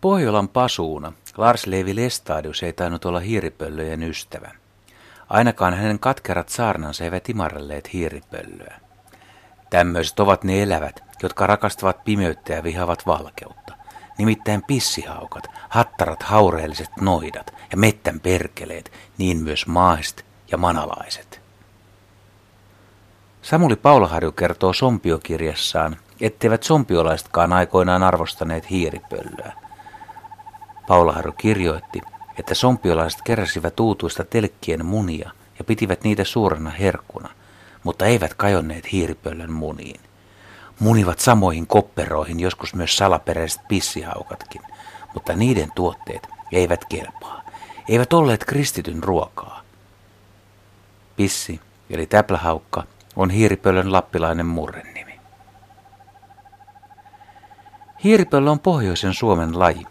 Pohjolan pasuuna Lars Levi Lestadius ei tainnut olla hiiripöllöjen ystävä. Ainakaan hänen katkerat saarnansa eivät imarrelleet hiiripöllöä. Tämmöiset ovat ne elävät, jotka rakastavat pimeyttä ja vihavat valkeutta. Nimittäin pissihaukat, hattarat haureelliset noidat ja mettän perkeleet, niin myös maahiset ja manalaiset. Samuli Paulaharju kertoo Sompiokirjassaan, etteivät sompiolaisetkaan aikoinaan arvostaneet hiiripöllöä. Paulaharju kirjoitti, että sompiolaiset keräsivät uutuista telkkien munia ja pitivät niitä suurena herkkuna, mutta eivät kajonneet hiiripöllön muniin. Munivat samoihin kopperoihin joskus myös salaperäiset pissihaukatkin, mutta niiden tuotteet eivät kelpaa. Eivät olleet kristityn ruokaa. Pissi, eli täplähaukka, on hiiripöllön lappilainen murrenimi. Hiiripöllö on pohjoisen Suomen laji,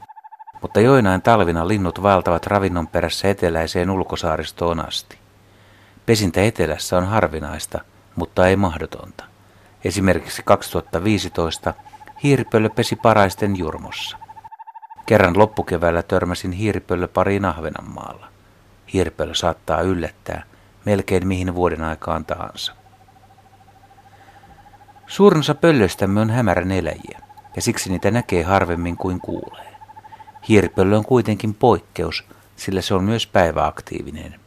mutta joinain talvina linnut vaeltavat ravinnon perässä eteläiseen ulkosaaristoon asti. Pesintä etelässä on harvinaista, mutta ei mahdotonta. Esimerkiksi 2015 hiiripöllö pesi paraisten jurmossa. Kerran loppukeväällä törmäsin hiiripöllö pariin Ahvenanmaalla. Hiiripöllö saattaa yllättää melkein mihin vuoden aikaan tahansa. Suurin osa pöllöistämme on hämärän eläjiä, ja siksi niitä näkee harvemmin kuin kuulee. Hiiripöllö on kuitenkin poikkeus, sillä se on myös päiväaktiivinen.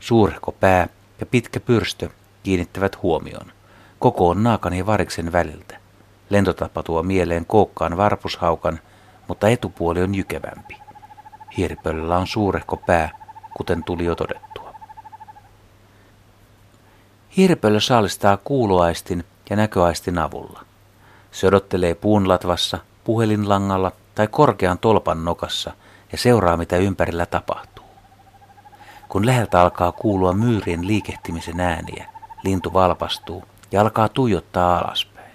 Suurehko pää ja pitkä pyrstö kiinnittävät huomion. Koko on naakan ja variksen väliltä. Lentotapa tuo mieleen kookkaan varpushaukan, mutta etupuoli on jykevämpi. Hiiripöllöllä on suurehko pää, kuten tuli jo todettua. Hiiripöllö saalistaa kuuloaistin ja näköaistin avulla. Se odottelee puunlatvassa, puhelinlangalla tai korkean tolpan nokassa ja seuraa mitä ympärillä tapahtuu. Kun läheltä alkaa kuulua myyrien liikehtimisen ääniä, lintu valpastuu ja alkaa tuijottaa alaspäin.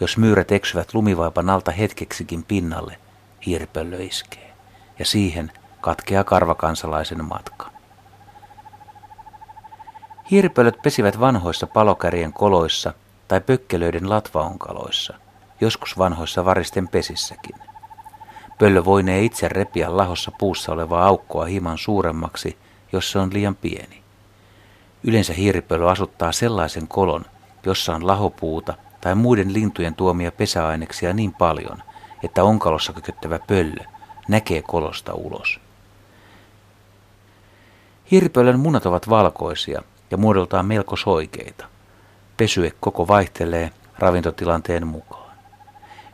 Jos myyrät eksyvät lumivaipan alta hetkeksikin pinnalle, hiiripöllö iskee, ja siihen katkeaa karvakansalaisen matka. Hiiripöllöt pesivät vanhoissa palokärjen koloissa tai pökkelöiden latvaonkaloissa, joskus vanhoissa varisten pesissäkin. Pöllö voinee itse repiä lahossa puussa olevaa aukkoa hieman suuremmaksi, jos se on liian pieni. Yleensä hiiripöllö asuttaa sellaisen kolon, jossa on lahopuuta tai muiden lintujen tuomia pesäaineksia niin paljon, että onkalossa kököttävä pöllö näkee kolosta ulos. Hiiripöllön munat ovat valkoisia ja muodoltaan melko soikeita. Pesye koko vaihtelee ravintotilanteen mukaan.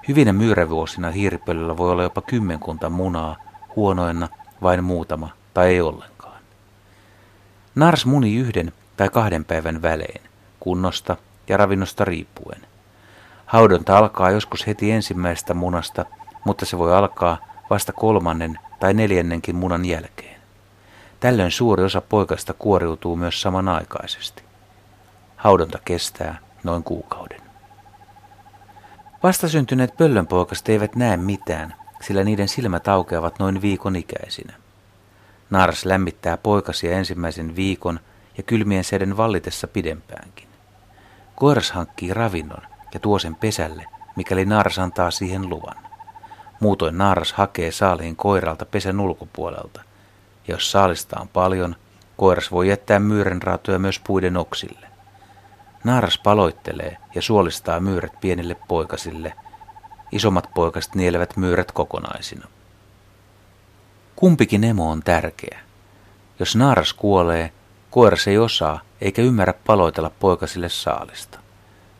Hyvinä myyrävuosina hiiripöllöllä voi olla jopa kymmenkunta munaa, huonoina vain muutama tai ei ollenkaan. Nars muni yhden tai kahden päivän välein, kunnosta ja ravinnosta riippuen. Haudonta alkaa joskus heti ensimmäisestä munasta, mutta se voi alkaa vasta kolmannen tai neljännenkin munan jälkeen. Tällöin suuri osa poikasta kuoriutuu myös samanaikaisesti. Haudonta kestää noin kuukauden. Vastasyntyneet pöllönpoikaset eivät näe mitään, sillä niiden silmät aukeavat noin viikon ikäisinä. Naaras lämmittää poikasia ensimmäisen viikon ja kylmien seiden vallitessa pidempäänkin. Koiras hankkii ravinnon ja tuo sen pesälle, mikäli naaras antaa siihen luvan. Muutoin naaras hakee saaliin koiralta pesän ulkopuolelta. Ja jos saalista on paljon, koiras voi jättää myyränraatoja myös puiden oksille. Naaras paloittelee ja suolistaa myyrät pienille poikasille. Isommat poikaset nielevät myyrät kokonaisina. Kumpikin emo on tärkeä. Jos naaras kuolee, koiras ei osaa eikä ymmärrä paloitella poikasille saalista.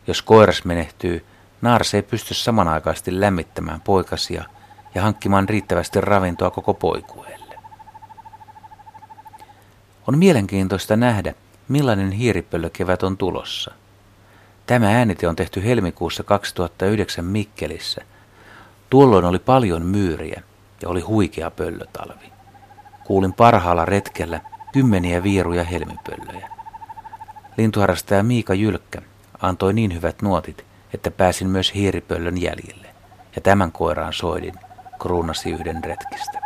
Jos koiras menehtyy, naaras ei pysty samanaikaisesti lämmittämään poikasia ja hankkimaan riittävästi ravintoa koko poikueelle. On mielenkiintoista nähdä, millainen hiiripöllökevät on tulossa. Tämä äänite on tehty helmikuussa 2009 Mikkelissä. Tuolloin oli paljon myyriä ja oli huikea pöllötalvi. Kuulin parhaalla retkellä kymmeniä vieruja helmipöllöjä. Lintuharrastaja Miika Jylkkä antoi niin hyvät nuotit, että pääsin myös hiiripöllön jäljille, ja tämän koiraan soidin kruunasi yhden retkistä.